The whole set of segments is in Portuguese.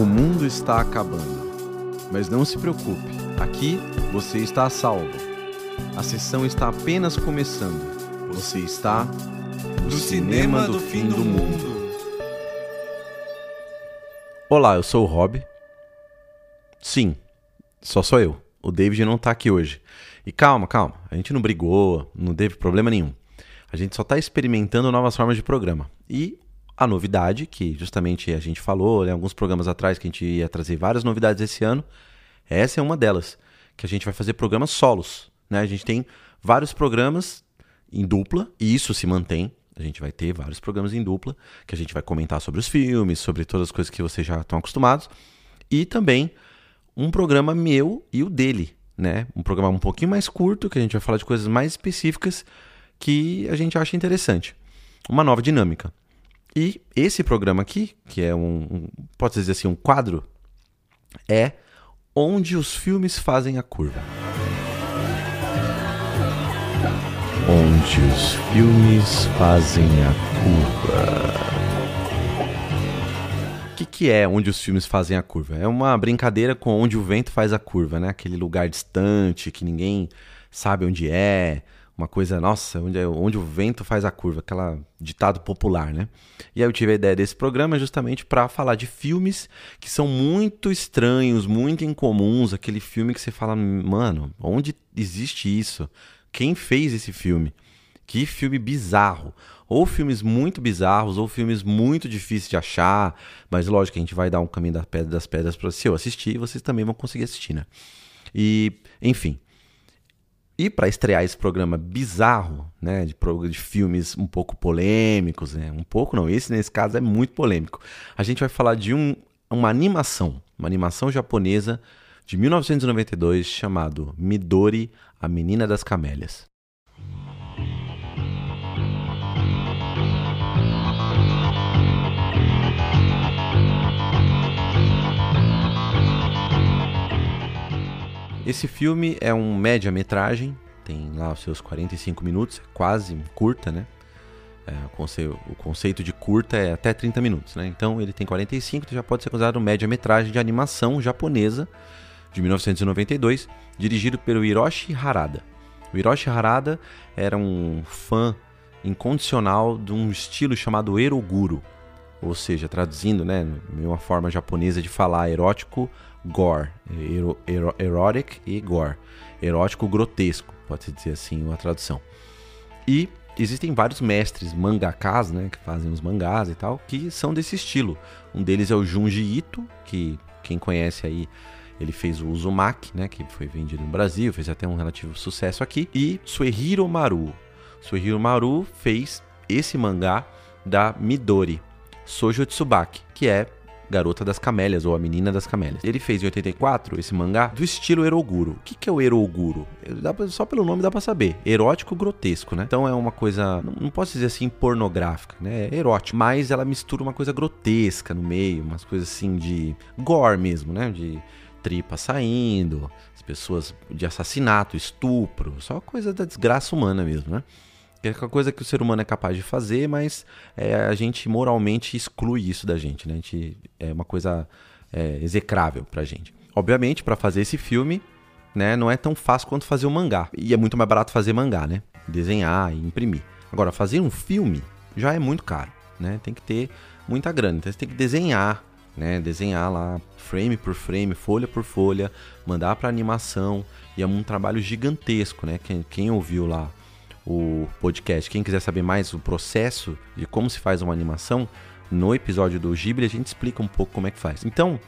O mundo está acabando. Mas não se preocupe, aqui você está a salvo. A sessão está apenas começando. Você está no cinema do fim do mundo. Olá, eu sou o Rob. Sim, só sou eu. O David não tá aqui hoje. E calma, calma, a gente não brigou, não teve problema nenhum. A gente só está experimentando novas formas de programa. E a novidade, que justamente a gente falou né, alguns programas atrás que a gente ia trazer várias novidades esse ano, essa é uma delas, que a gente vai fazer programas solos. Né? A gente tem vários programas em dupla, e isso se mantém. A gente vai ter vários programas em dupla, que a gente vai comentar sobre os filmes, sobre todas as coisas que vocês já estão acostumados. E também um programa meu e o dele, né? Um programa um pouquinho mais curto, que a gente vai falar de coisas mais específicas que a gente acha interessante. Uma nova dinâmica. E esse programa aqui, que é um, um pode dizer assim, um quadro, é onde os filmes fazem a curva. Onde os filmes fazem a curva. O que, que é onde os filmes fazem a curva? É uma brincadeira com onde o vento faz a curva, né? Aquele lugar distante que ninguém sabe onde é uma coisa, nossa, onde, é, onde o vento faz a curva, aquela ditado popular, né? E aí eu tive a ideia desse programa justamente para falar de filmes que são muito estranhos, muito incomuns, aquele filme que você fala, mano, onde existe isso? Quem fez esse filme? Que filme bizarro. Ou filmes muito bizarros, ou filmes muito difíceis de achar. Mas lógico, a gente vai dar um caminho das pedras, das pedras para se eu assistir, vocês também vão conseguir assistir, né? E, enfim, e para estrear esse programa bizarro, né, de, de, filmes um pouco polêmicos, né, um pouco não, esse nesse caso é muito polêmico. A gente vai falar de um, uma animação, uma animação japonesa de 1992 chamado Midori, a Menina das Camélias. Esse filme é um média-metragem, tem lá os seus 45 minutos, é quase curta, né? É, o, conceito, o, conceito, de curta é até 30 minutos, né? Então ele tem 45, então já pode ser considerado um média-metragem de animação japonesa de 1992, dirigido pelo Hiroshi Harada. O Hiroshi Harada era um fã incondicional de um estilo chamado eroguro, ou seja, traduzindo, né, uma forma japonesa de falar erótico gore, ero, ero, erotic e gore, erótico grotesco, pode-se dizer assim a tradução. E existem vários mestres mangakas, né, que fazem os mangás e tal, que são desse estilo. Um deles é o Junji Ito, que quem conhece aí, ele fez o Uzumaki, né, que foi vendido no Brasil, fez até um relativo sucesso aqui, e Suehiro Maru. Suehiro Maru fez esse mangá da Midori, Sojo Tsubaki, que é Garota das Camélias, ou A Menina das Camélias. Ele fez em 84 esse mangá do estilo Eroguro. O que, que é o Eroguro? Só pelo nome dá pra saber. Erótico grotesco, né? Então é uma coisa, não posso dizer assim, pornográfica, né? É erótico. Mas ela mistura uma coisa grotesca no meio, umas coisas assim de gore mesmo, né? De tripa saindo, as pessoas de assassinato, estupro, só coisa da desgraça humana mesmo, né? É uma coisa que o ser humano é capaz de fazer, mas é, a gente moralmente exclui isso da gente, né? A gente, é uma coisa é, execrável pra gente. Obviamente, para fazer esse filme, né, não é tão fácil quanto fazer um mangá. E é muito mais barato fazer mangá, né? Desenhar e imprimir. Agora, fazer um filme já é muito caro, né? Tem que ter muita grana. Então você tem que desenhar, né? Desenhar lá frame por frame, folha por folha, mandar para animação. E é um trabalho gigantesco, né? Quem, quem ouviu lá o podcast. Quem quiser saber mais o processo de como se faz uma animação, no episódio do Ghibli a gente explica um pouco como é que faz. Então,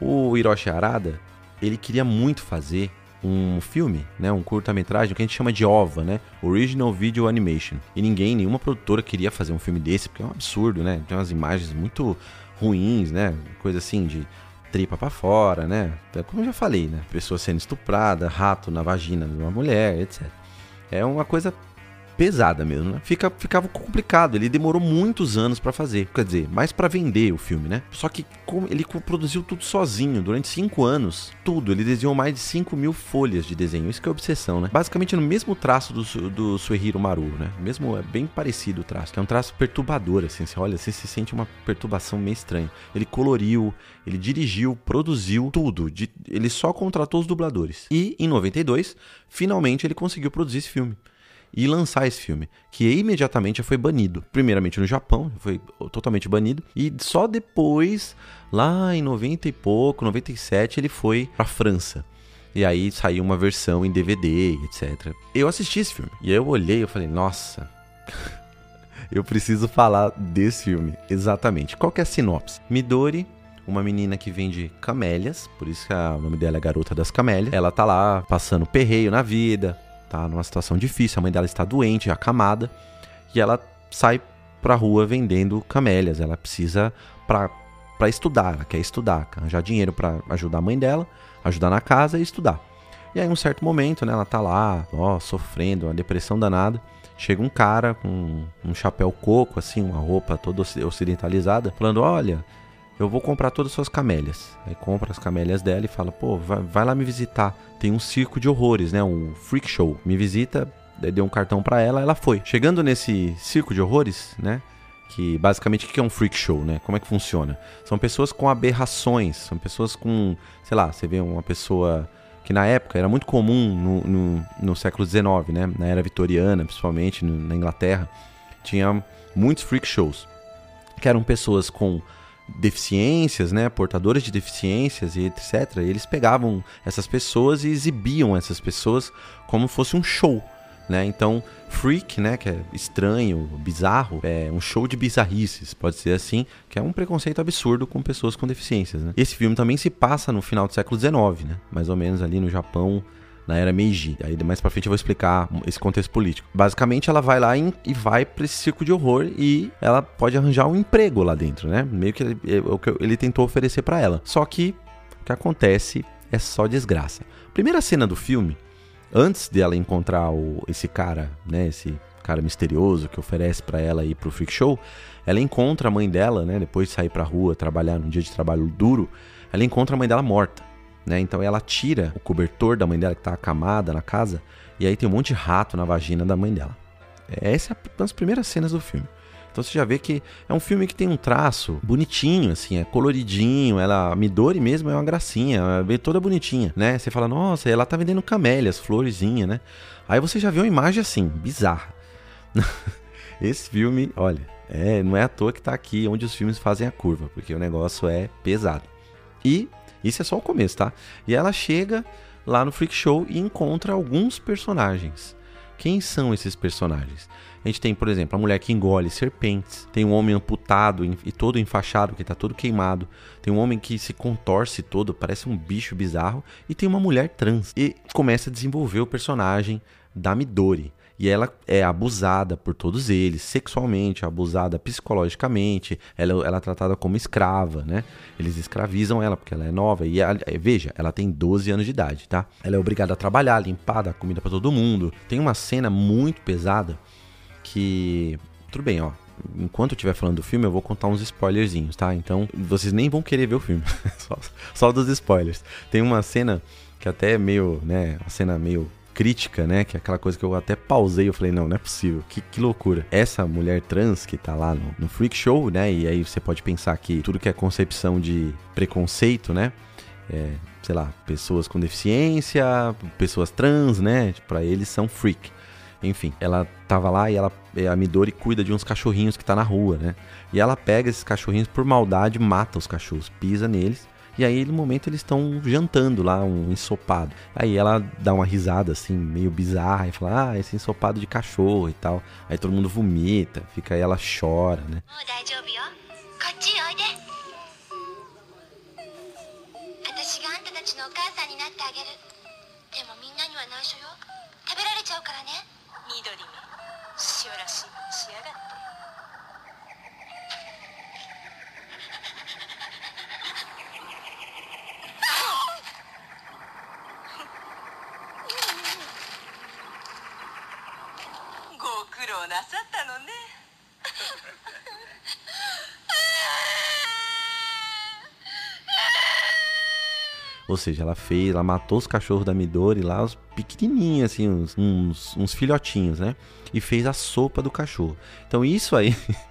o Hiroshi Arada, ele queria muito fazer um filme, né, um curta-metragem que a gente chama de OVA, né, Original Video Animation. E ninguém, nenhuma produtora queria fazer um filme desse, porque é um absurdo, né? Tem umas imagens muito ruins, né? Coisa assim de tripa para fora, né? Como eu já falei, né? Pessoa sendo estuprada, rato na vagina de uma mulher, etc. É uma coisa pesada mesmo, né? Fica, ficava complicado. Ele demorou muitos anos para fazer. Quer dizer, mais para vender o filme, né? Só que ele produziu tudo sozinho durante cinco anos. Tudo. Ele desenhou mais de 5 mil folhas de desenho. Isso que é obsessão, né? Basicamente no mesmo traço do, do Suehiro Maru, né? Mesmo é bem parecido o traço. Que é um traço perturbador, assim. Você olha, você se sente uma perturbação meio estranha. Ele coloriu, ele dirigiu, produziu tudo. De, ele só contratou os dubladores. E em 92, finalmente ele conseguiu produzir esse filme e lançar esse filme, que imediatamente foi banido. Primeiramente no Japão, foi totalmente banido, e só depois, lá em 90 e pouco, 97, ele foi para França. E aí saiu uma versão em DVD, etc. Eu assisti esse filme e eu olhei e falei, nossa, eu preciso falar desse filme. Exatamente. Qual que é a sinopse? Midori uma menina que vende camélias, por isso que o nome dela é Garota das Camélias. Ela tá lá passando perreio na vida, tá numa situação difícil, a mãe dela está doente, acamada, e ela sai pra rua vendendo camélias. Ela precisa pra, pra estudar, ela quer estudar, arranjar dinheiro para ajudar a mãe dela, ajudar na casa e estudar. E aí, um certo momento, né, ela tá lá, ó, sofrendo, uma depressão danada. Chega um cara com um chapéu coco, assim, uma roupa toda ocidentalizada, falando: Olha, eu vou comprar todas as suas camélias. Aí compra as camélias dela e fala, pô, vai, vai lá me visitar. Tem um circo de horrores, né? Um freak show. Me visita, deu um cartão para ela, ela foi. Chegando nesse circo de horrores, né? Que basicamente o que é um freak show, né? Como é que funciona? São pessoas com aberrações, são pessoas com, sei lá, você vê uma pessoa que na época era muito comum no, no, no século XIX, né? Na era vitoriana, principalmente no, na Inglaterra, tinha muitos freak shows que eram pessoas com deficiências, né, portadores de deficiências e etc. E eles pegavam essas pessoas e exibiam essas pessoas como fosse um show, né? Então, freak, né, que é estranho, bizarro, é um show de bizarrices, pode ser assim, que é um preconceito absurdo com pessoas com deficiências, né? Esse filme também se passa no final do século XIX, né? Mais ou menos ali no Japão na era Meiji. Aí mais pra frente eu vou explicar esse contexto político. Basicamente, ela vai lá e vai pra esse circo de horror e ela pode arranjar um emprego lá dentro, né? Meio que ele, é, o que ele tentou oferecer para ela. Só que o que acontece é só desgraça. Primeira cena do filme, antes dela encontrar o, esse cara, né? Esse cara misterioso que oferece para ela ir pro freak show, ela encontra a mãe dela, né? Depois de sair pra rua, trabalhar num dia de trabalho duro, ela encontra a mãe dela morta. Né? Então ela tira o cobertor da mãe dela que tá acamada na casa e aí tem um monte de rato na vagina da mãe dela. Essa é uma das primeiras cenas do filme. Então você já vê que é um filme que tem um traço bonitinho, assim, é coloridinho. Ela, Midori mesmo é uma gracinha, é toda bonitinha, né? Você fala, nossa, ela tá vendendo camélias, florezinha, né? Aí você já vê uma imagem assim, bizarra. Esse filme, olha, é, não é à toa que tá aqui onde os filmes fazem a curva, porque o negócio é pesado. E isso é só o começo, tá? E ela chega lá no Freak Show e encontra alguns personagens. Quem são esses personagens? A gente tem, por exemplo, a mulher que engole serpentes, tem um homem amputado e todo enfaixado, que tá todo queimado, tem um homem que se contorce todo, parece um bicho bizarro, e tem uma mulher trans. E começa a desenvolver o personagem da Midori. E ela é abusada por todos eles, sexualmente, abusada psicologicamente, ela, ela é tratada como escrava, né? Eles escravizam ela porque ela é nova. E ela, veja, ela tem 12 anos de idade, tá? Ela é obrigada a trabalhar, limpar, dar comida para todo mundo. Tem uma cena muito pesada que. Tudo bem, ó enquanto eu estiver falando do filme, eu vou contar uns spoilerzinhos, tá? Então, vocês nem vão querer ver o filme. só, só dos spoilers. Tem uma cena que até é meio, né? Uma cena meio crítica, né? Que é aquela coisa que eu até pausei. Eu falei, não, não é possível. Que, que loucura. Essa mulher trans que tá lá no, no Freak Show, né? E aí você pode pensar que tudo que é concepção de preconceito, né? É, sei lá, pessoas com deficiência, pessoas trans, né? Para eles são freak. Enfim, ela tava lá e ela, a Midori cuida de uns cachorrinhos que tá na rua, né? E ela pega esses cachorrinhos por maldade, mata os cachorros, pisa neles e aí, no momento, eles estão jantando lá, um ensopado. Aí ela dá uma risada, assim, meio bizarra, e fala, ah, esse ensopado de cachorro e tal. Aí todo mundo vomita, fica aí, ela chora, né? Oh, 極 Ou seja, ela fez, ela matou os cachorros da Midori lá, os pequenininhos, assim, uns, uns, uns filhotinhos, né? E fez a sopa do cachorro. Então isso aí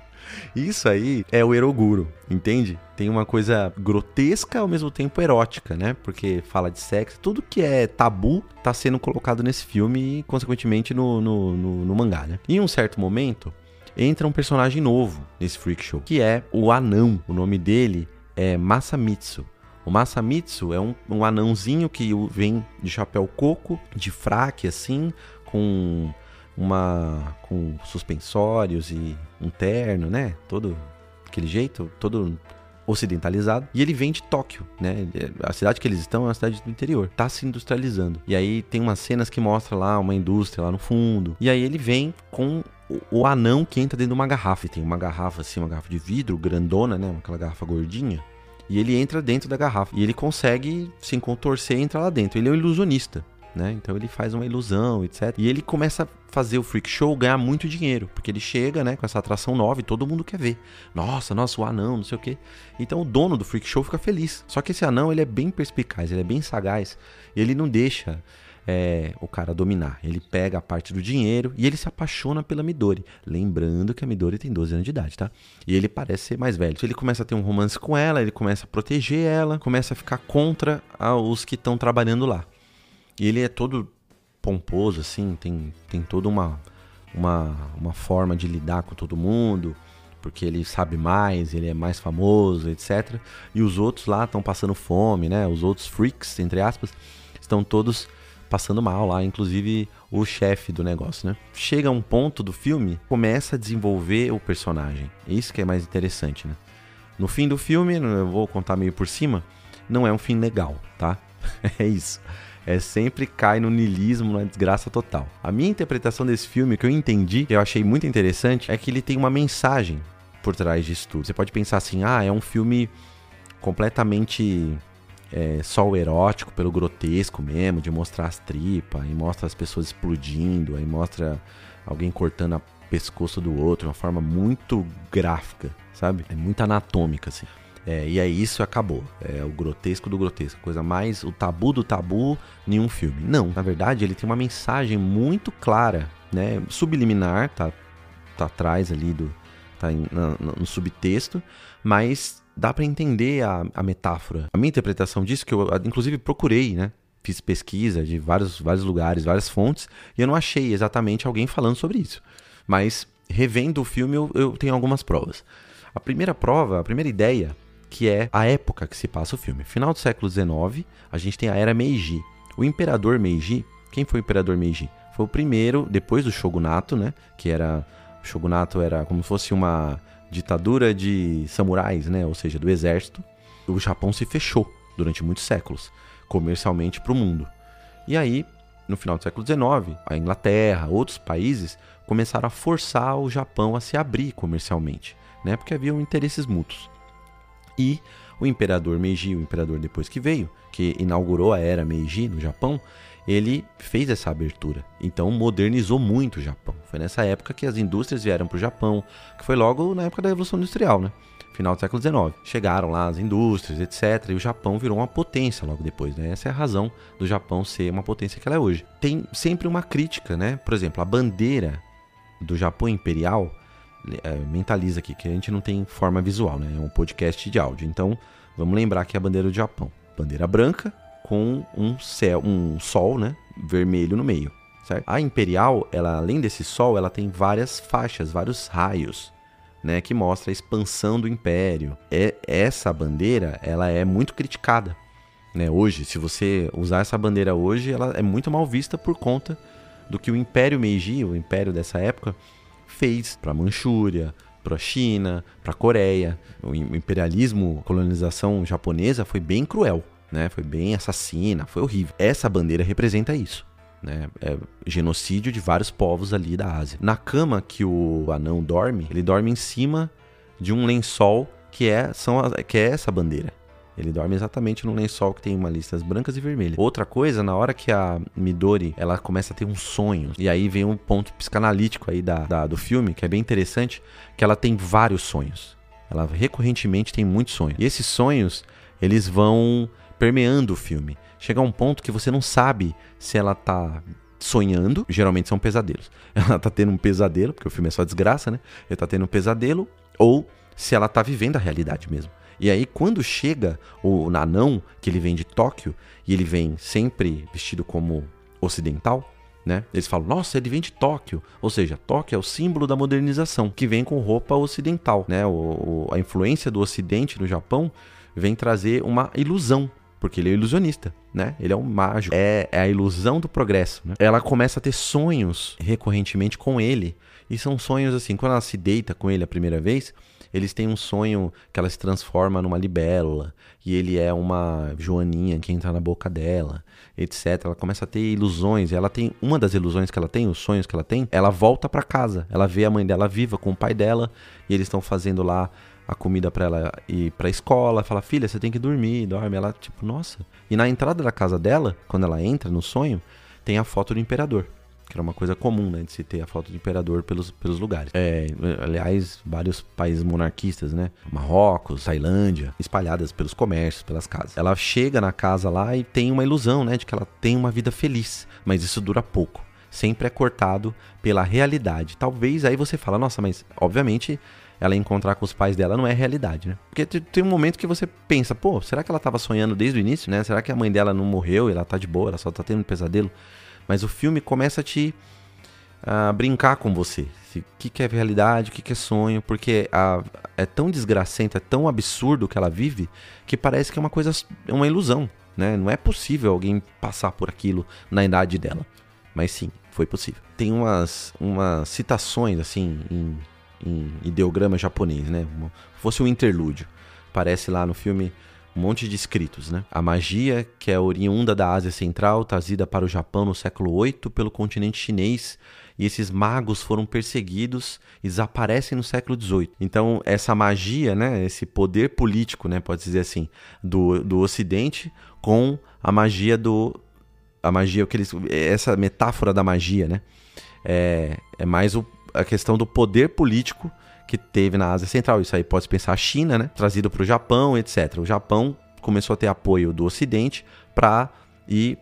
Isso aí é o Eroguro, entende? Tem uma coisa grotesca ao mesmo tempo erótica, né? Porque fala de sexo, tudo que é tabu tá sendo colocado nesse filme e, consequentemente, no, no, no, no mangá, né? Em um certo momento, entra um personagem novo nesse freak show, que é o anão. O nome dele é Masamitsu. O Masamitsu é um, um anãozinho que vem de chapéu coco, de fraque assim, com uma com suspensórios e um terno, né? Todo aquele jeito, todo ocidentalizado. E ele vem de Tóquio, né? A cidade que eles estão é uma cidade do interior. Tá se industrializando. E aí tem umas cenas que mostra lá uma indústria lá no fundo. E aí ele vem com o, o anão que entra dentro de uma garrafa. E tem uma garrafa assim, uma garrafa de vidro grandona, né? Aquela garrafa gordinha. E ele entra dentro da garrafa. E ele consegue se contorcer e entrar lá dentro. Ele é um ilusionista né? Então ele faz uma ilusão, etc. E ele começa a fazer o freak show ganhar muito dinheiro, porque ele chega, né, com essa atração nova e todo mundo quer ver. Nossa, nossa, o anão, não sei o quê. Então o dono do freak show fica feliz. Só que esse anão, ele é bem perspicaz, ele é bem sagaz, ele não deixa é, o cara dominar. Ele pega a parte do dinheiro e ele se apaixona pela Midori. Lembrando que a Midori tem 12 anos de idade, tá? E ele parece ser mais velho. Ele começa a ter um romance com ela, ele começa a proteger ela, começa a ficar contra os que estão trabalhando lá. E ele é todo pomposo, assim, tem, tem toda uma, uma, uma forma de lidar com todo mundo, porque ele sabe mais, ele é mais famoso, etc. E os outros lá estão passando fome, né? Os outros freaks, entre aspas, estão todos passando mal lá, inclusive o chefe do negócio, né? Chega um ponto do filme, começa a desenvolver o personagem. Isso que é mais interessante, né? No fim do filme, eu vou contar meio por cima, não é um fim legal, tá? é isso é sempre cai no nilismo, na desgraça total. A minha interpretação desse filme, que eu entendi, que eu achei muito interessante, é que ele tem uma mensagem por trás disso tudo. Você pode pensar assim, ah, é um filme completamente é, só o erótico, pelo grotesco mesmo, de mostrar as tripas, e mostra as pessoas explodindo, aí mostra alguém cortando a pescoço do outro, uma forma muito gráfica, sabe? É muito anatômica, assim. É, e aí isso acabou. É o grotesco do grotesco. Coisa mais. O tabu do tabu em um filme. Não, na verdade, ele tem uma mensagem muito clara, né? Subliminar, tá, tá atrás ali do. tá em, no subtexto, mas dá para entender a, a metáfora. A minha interpretação disso, que eu inclusive procurei, né? Fiz pesquisa de vários, vários lugares, várias fontes, e eu não achei exatamente alguém falando sobre isso. Mas revendo o filme, eu, eu tenho algumas provas. A primeira prova, a primeira ideia que é a época que se passa o filme. Final do século XIX, a gente tem a era Meiji. O imperador Meiji, quem foi o imperador Meiji? Foi o primeiro, depois do shogunato, né? Que era. O shogunato era como se fosse uma ditadura de samurais, né? Ou seja, do exército. O Japão se fechou durante muitos séculos, comercialmente para o mundo. E aí, no final do século XIX, a Inglaterra, outros países começaram a forçar o Japão a se abrir comercialmente, né? Porque haviam interesses mútuos. E o imperador Meiji, o imperador depois que veio, que inaugurou a era Meiji no Japão, ele fez essa abertura. Então modernizou muito o Japão. Foi nessa época que as indústrias vieram para o Japão, que foi logo na época da Revolução Industrial, né? Final do século XIX. Chegaram lá as indústrias, etc. E o Japão virou uma potência logo depois, né? Essa é a razão do Japão ser uma potência que ela é hoje. Tem sempre uma crítica, né? Por exemplo, a bandeira do Japão Imperial é, mentaliza aqui que a gente não tem forma visual, né? É um podcast de áudio. Então, vamos lembrar que é a bandeira do Japão. Bandeira branca com um céu, um sol, né, vermelho no meio, certo? A imperial, ela além desse sol, ela tem várias faixas, vários raios, né, que mostra a expansão do império. É essa bandeira, ela é muito criticada, né? Hoje, se você usar essa bandeira hoje, ela é muito mal vista por conta do que o Império Meiji, o império dessa época, fez para a Manchúria, para a China, para a Coreia. O imperialismo, colonização japonesa foi bem cruel, né? Foi bem assassina, foi horrível. Essa bandeira representa isso. Né? É genocídio de vários povos ali da Ásia. Na cama que o anão dorme, ele dorme em cima de um lençol que é, são, que é essa bandeira. Ele dorme exatamente no lençol que tem uma listas brancas e vermelhas. Outra coisa, na hora que a Midori ela começa a ter uns sonhos, e aí vem um ponto psicanalítico aí da, da, do filme, que é bem interessante, que ela tem vários sonhos. Ela recorrentemente tem muitos sonhos. E esses sonhos, eles vão permeando o filme. Chega a um ponto que você não sabe se ela tá sonhando, geralmente são pesadelos. Ela tá tendo um pesadelo, porque o filme é só desgraça, né? Ela tá tendo um pesadelo, ou se ela tá vivendo a realidade mesmo. E aí, quando chega o Nanão, que ele vem de Tóquio, e ele vem sempre vestido como ocidental, né? Eles falam, nossa, ele vem de Tóquio. Ou seja, Tóquio é o símbolo da modernização, que vem com roupa ocidental, né? O, o, a influência do ocidente no Japão vem trazer uma ilusão porque ele é ilusionista, né? Ele é um mágico. É, é a ilusão do progresso, né? Ela começa a ter sonhos recorrentemente com ele. E são sonhos assim, quando ela se deita com ele a primeira vez, eles têm um sonho que ela se transforma numa libélula e ele é uma joaninha que entra na boca dela, etc. Ela começa a ter ilusões. Ela tem uma das ilusões que ela tem, os sonhos que ela tem, ela volta para casa. Ela vê a mãe dela viva com o pai dela e eles estão fazendo lá a comida para ela ir pra escola, fala, filha, você tem que dormir, dorme. Ela, tipo, nossa. E na entrada da casa dela, quando ela entra no sonho, tem a foto do imperador. Que era uma coisa comum, né? De se ter a foto do imperador pelos, pelos lugares. É, aliás, vários países monarquistas, né? Marrocos, Tailândia, espalhadas pelos comércios, pelas casas. Ela chega na casa lá e tem uma ilusão, né? De que ela tem uma vida feliz. Mas isso dura pouco sempre é cortado pela realidade. Talvez aí você fala, nossa, mas obviamente ela encontrar com os pais dela não é realidade, né? Porque tem um momento que você pensa, pô, será que ela tava sonhando desde o início, né? Será que a mãe dela não morreu e ela tá de boa, ela só tá tendo um pesadelo? Mas o filme começa a te a brincar com você. O que, que é realidade, o que, que é sonho, porque a, é tão desgracento, é tão absurdo que ela vive, que parece que é uma coisa, é uma ilusão, né? Não é possível alguém passar por aquilo na idade dela. Mas sim, foi possível. Tem umas, umas citações, assim, em em ideograma japonês, né? Fosse um interlúdio. Parece lá no filme um monte de escritos, né? A magia, que é oriunda da Ásia Central, trazida para o Japão no século VIII pelo continente chinês, e esses magos foram perseguidos e desaparecem no século XVIII. Então, essa magia, né, esse poder político, né, pode dizer assim, do, do Ocidente com a magia do... A magia, que eles, essa metáfora da magia, né? É, é mais o, a questão do poder político que teve na Ásia Central. Isso aí pode pensar a China, né? Trazido para o Japão, etc. O Japão começou a ter apoio do Ocidente para ir,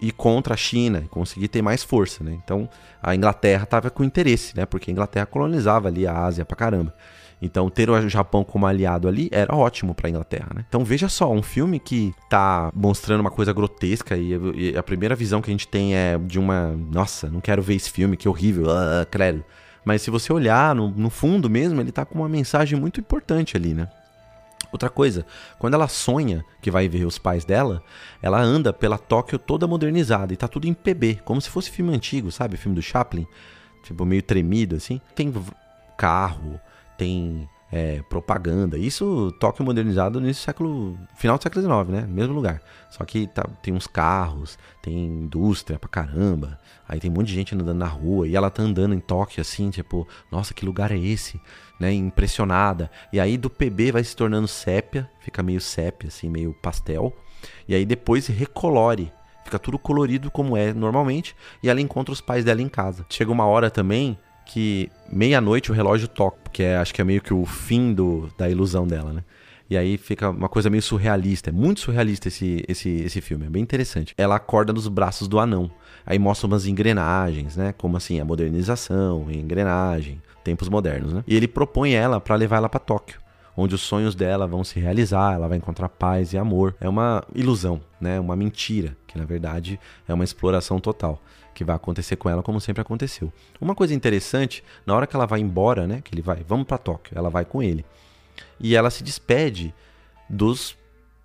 ir contra a China, conseguir ter mais força, né? Então a Inglaterra estava com interesse, né? Porque a Inglaterra colonizava ali a Ásia pra caramba. Então, ter o Japão como aliado ali era ótimo para a Inglaterra, né? Então, veja só, um filme que tá mostrando uma coisa grotesca e, e, a primeira visão que a gente tem é de uma, nossa, não quero ver esse filme, que horrível, ah, credo. Mas se você olhar no, no fundo mesmo, ele tá com uma mensagem muito importante ali, né? Outra coisa, quando ela sonha que vai ver os pais dela, ela anda pela Tóquio toda modernizada e tá tudo em PB, como se fosse filme antigo, sabe? Filme do Chaplin, tipo meio tremido assim. Tem carro, tem é, propaganda. Isso Tóquio modernizado no século. final do século XIX, né? Mesmo lugar. Só que tá, tem uns carros, tem indústria pra caramba. Aí tem um monte de gente andando na rua. E ela tá andando em Tóquio assim, tipo, nossa, que lugar é esse? Né? Impressionada. E aí do PB vai se tornando sépia, fica meio sépia, assim, meio pastel. E aí depois recolore. Fica tudo colorido como é normalmente. E ela encontra os pais dela em casa. Chega uma hora também que meia-noite o relógio toca, porque é, acho que é meio que o fim do, da ilusão dela, né? E aí fica uma coisa meio surrealista. É muito surrealista esse, esse, esse filme. É bem interessante. Ela acorda nos braços do anão. Aí mostra umas engrenagens, né? Como assim, a modernização, engrenagem, tempos modernos, né? E ele propõe ela para levar ela para Tóquio, onde os sonhos dela vão se realizar, ela vai encontrar paz e amor. É uma ilusão, né? Uma mentira, que na verdade é uma exploração total que vai acontecer com ela, como sempre aconteceu. Uma coisa interessante, na hora que ela vai embora, né? Que ele vai, vamos para Tóquio, ela vai com ele. E ela se despede dos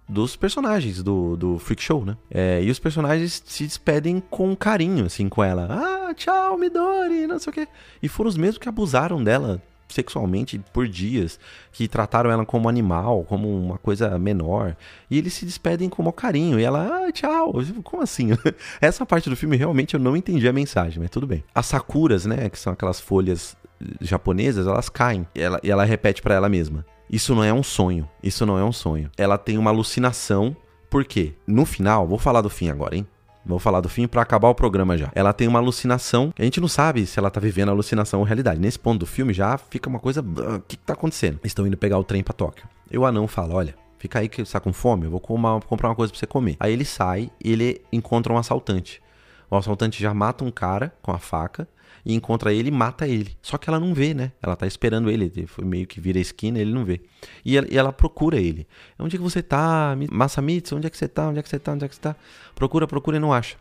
dos personagens do, do Freak Show, né? É, e os personagens se despedem com carinho, assim, com ela. Ah, tchau, Midori, não sei o quê. E foram os mesmos que abusaram dela sexualmente por dias, que trataram ela como animal, como uma coisa menor, e eles se despedem com o carinho, e ela, ah, tchau, como assim? Essa parte do filme realmente eu não entendi a mensagem, mas tudo bem. As sakuras, né, que são aquelas folhas japonesas, elas caem, e ela, e ela repete para ela mesma, Isso não é um sonho. Isso não é um sonho. Ela tem uma alucinação. Por quê? No final, vou falar do fim agora, hein? Vou falar do fim para acabar o programa já. Ela tem uma alucinação. A gente não sabe se ela tá vivendo alucinação ou realidade. Nesse ponto do filme já fica uma coisa. O que, que tá acontecendo? Estão indo pegar o trem pra Tóquio. E o anão fala: Olha, fica aí que você tá com fome, eu vou comprar uma coisa pra você comer. Aí ele sai e ele encontra um assaltante. O assaltante já mata um cara com a faca e encontra ele e mata ele. Só que ela não vê, né? Ela tá esperando ele, ele meio que vira a esquina, ele não vê. E ela, procura ele. Onde é que você tá? Masamitsu, onde é que você tá? Onde é que você tá? Onde é que você tá? Procura, procura e não acha.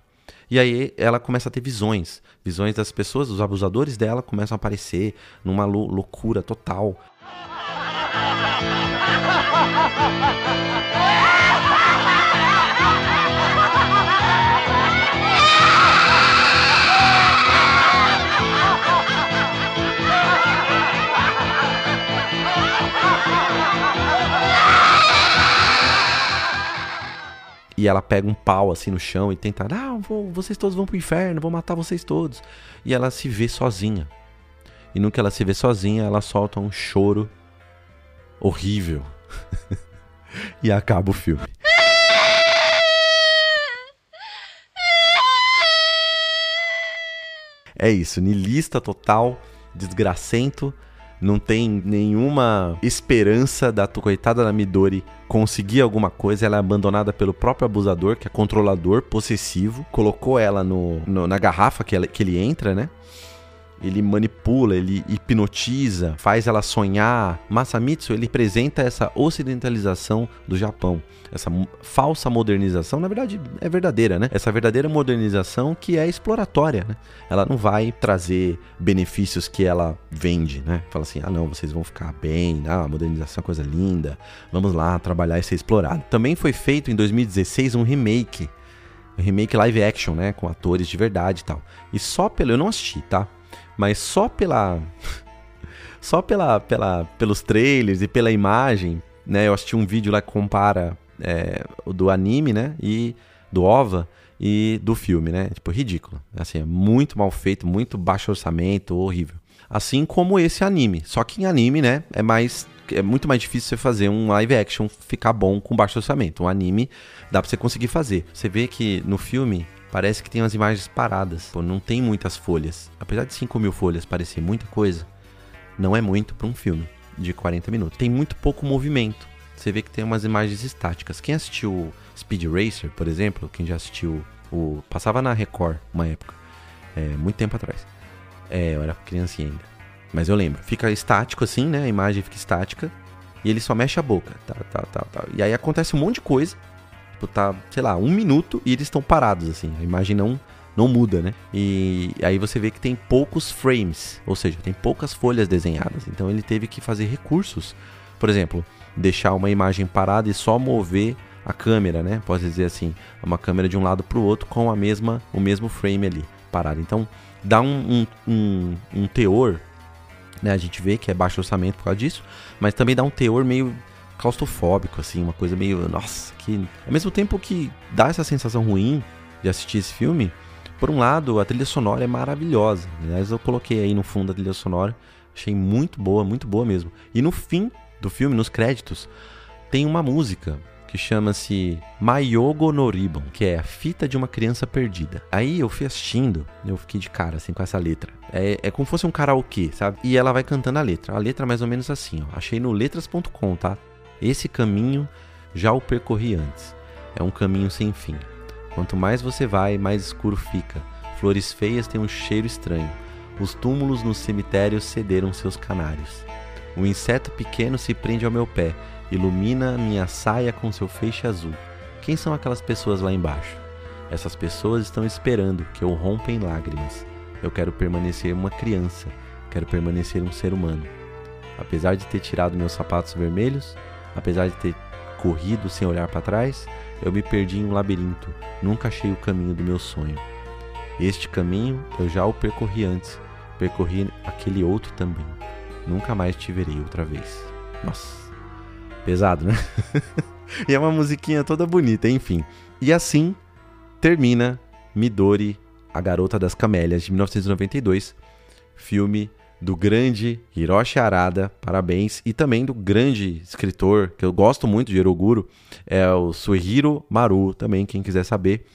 E aí ela começa a ter visões. Visões das pessoas, dos abusadores dela começam a aparecer numa loucura total. E ela pega um pau assim no chão e tenta, ah, vou, vocês todos vão pro inferno, vou matar vocês todos. E ela se vê sozinha. E no que ela se vê sozinha, ela solta um choro horrível. e acaba o filme. É isso, nilista total, desgracento não tem nenhuma esperança da coitada da Midori conseguir alguma coisa. Ela é abandonada pelo próprio abusador, que é controlador, possessivo. Colocou ela no, no na garrafa que, ela, que ele entra, né? Ele manipula, ele hipnotiza, faz ela sonhar. Masamitsu, ele apresenta essa ocidentalização do Japão, essa falsa modernização, na verdade é verdadeira, né? Essa verdadeira modernização que é exploratória, né? Ela não vai trazer benefícios que ela vende, né? Fala assim: "Ah, não, vocês vão ficar bem, ah, modernização é coisa linda. Vamos lá trabalhar e ser explorado". Também foi feito em 2016 um remake remake live action, né, com atores de verdade e tal. E só pelo eu não assisti, tá? Mas só pela. só pela, pela, pelos trailers e pela imagem, né? Eu assisti um vídeo lá que compara é, do anime, né? E do OVA e do filme, né? Tipo, ridículo. Assim, é muito mal feito, muito baixo orçamento, horrível. Assim como esse anime. Só que em anime, né? É mais. É muito mais difícil você fazer um live action ficar bom com baixo orçamento. Um anime dá pra você conseguir fazer. Você vê que no filme parece que tem umas imagens paradas. Pô, não tem muitas folhas. Apesar de 5 mil folhas parecer muita coisa, não é muito para um filme de 40 minutos. Tem muito pouco movimento. Você vê que tem umas imagens estáticas. Quem assistiu Speed Racer, por exemplo, quem já assistiu o. Passava na Record uma época. É, muito tempo atrás. É, eu era criancinha ainda. Mas eu lembro. Fica estático assim, né? A imagem fica estática. E ele só mexe a boca. Tá, tá, tá, tá. E aí acontece um monte de coisa Tipo, tá, sei lá, um minuto e eles estão parados, assim. A imagem não, não muda, né? E aí você vê que tem poucos frames, ou seja, tem poucas folhas desenhadas. Então ele teve que fazer recursos. Por exemplo, deixar uma imagem parada e só mover a câmera, né? Pode dizer assim, uma câmera de um lado para o outro com a mesma, o mesmo frame ali parado. Então dá um, um, um, um teor, né? A gente vê que é baixo orçamento por causa disso, mas também dá um teor meio claustrofóbico, assim, uma coisa meio. Nossa, que. Ao mesmo tempo que dá essa sensação ruim de assistir esse filme, por um lado, a trilha sonora é maravilhosa. Aliás, eu coloquei aí no fundo a trilha sonora, achei muito boa, muito boa mesmo. E no fim do filme, nos créditos, tem uma música que chama-se Mayogo no Ribbon, que é a fita de uma criança perdida. Aí eu fui assistindo, eu fiquei de cara assim com essa letra. É, é como se fosse um karaokê, sabe? E ela vai cantando a letra. A letra é mais ou menos assim, ó. Achei no letras.com, tá? Esse caminho já o percorri antes. É um caminho sem fim. Quanto mais você vai, mais escuro fica. Flores feias têm um cheiro estranho. Os túmulos nos cemitérios cederam seus canários. Um inseto pequeno se prende ao meu pé, ilumina minha saia com seu feixe azul. Quem são aquelas pessoas lá embaixo? Essas pessoas estão esperando que eu rompa em lágrimas. Eu quero permanecer uma criança, quero permanecer um ser humano. Apesar de ter tirado meus sapatos vermelhos, Apesar de ter corrido sem olhar para trás, eu me perdi em um labirinto, nunca achei o caminho do meu sonho. Este caminho eu já o percorri antes, percorri aquele outro também. Nunca mais te verei outra vez. Nossa, pesado, né? e é uma musiquinha toda bonita, enfim. E assim termina Midori, a Garota das Camélias, de 1992, filme do grande Hiroshi Arada, parabéns, e também do grande escritor, que eu gosto muito de Eroguro, é o Suehiro Maru, também, quem quiser saber.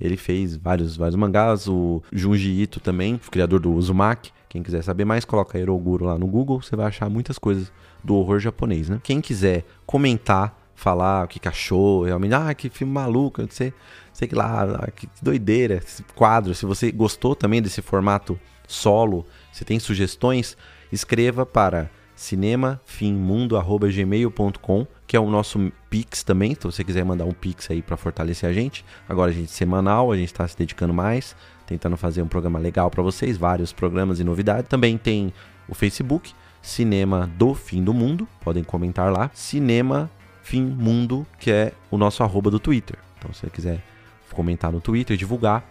Ele fez vários, vários mangás, o Junji Ito também, criador do Uzumaki. Quem quiser saber mais, coloca Eroguro lá no Google, você vai achar muitas coisas do horror japonês, né? Quem quiser comentar, falar o que, que realmente, ah, que filme maluco, não sei, sei que lá, ah, que doideira, esse quadro. Se você gostou também desse formato solo, se tem sugestões, escreva para cinemafimmundo.gmail.com, que é o nosso Pix também, se você quiser mandar um Pix aí para fortalecer a gente. Agora a gente é semanal, a gente está se dedicando mais, tentando fazer um programa legal para vocês, vários programas e novidades. Também tem o Facebook, Cinema do Fim do Mundo, podem comentar lá. Cinema Fim Mundo, que é o nosso arroba do Twitter. Então, se você quiser comentar no Twitter, divulgar,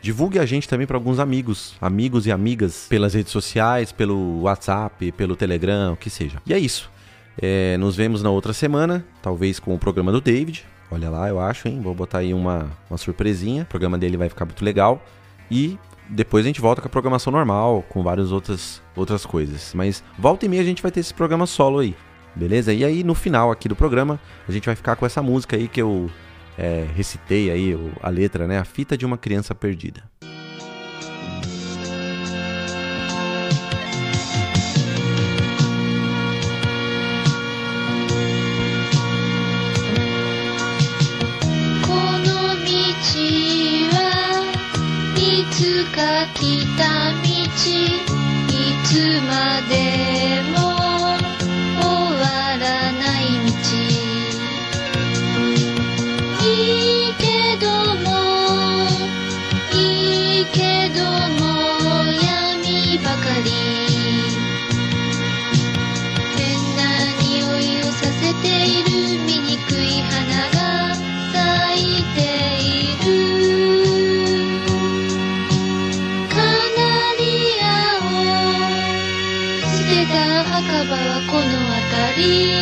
Divulgue a gente também para alguns amigos, amigos e amigas, pelas redes sociais, pelo WhatsApp, pelo Telegram, o que seja. E é isso. É, nos vemos na outra semana, talvez com o programa do David. Olha lá, eu acho, hein? Vou botar aí uma, uma surpresinha. O programa dele vai ficar muito legal. E depois a gente volta com a programação normal, com várias outras, outras coisas. Mas volta e meia a gente vai ter esse programa solo aí, beleza? E aí no final aqui do programa a gente vai ficar com essa música aí que eu é, recitei aí a letra, né? A fita de uma criança perdida. you.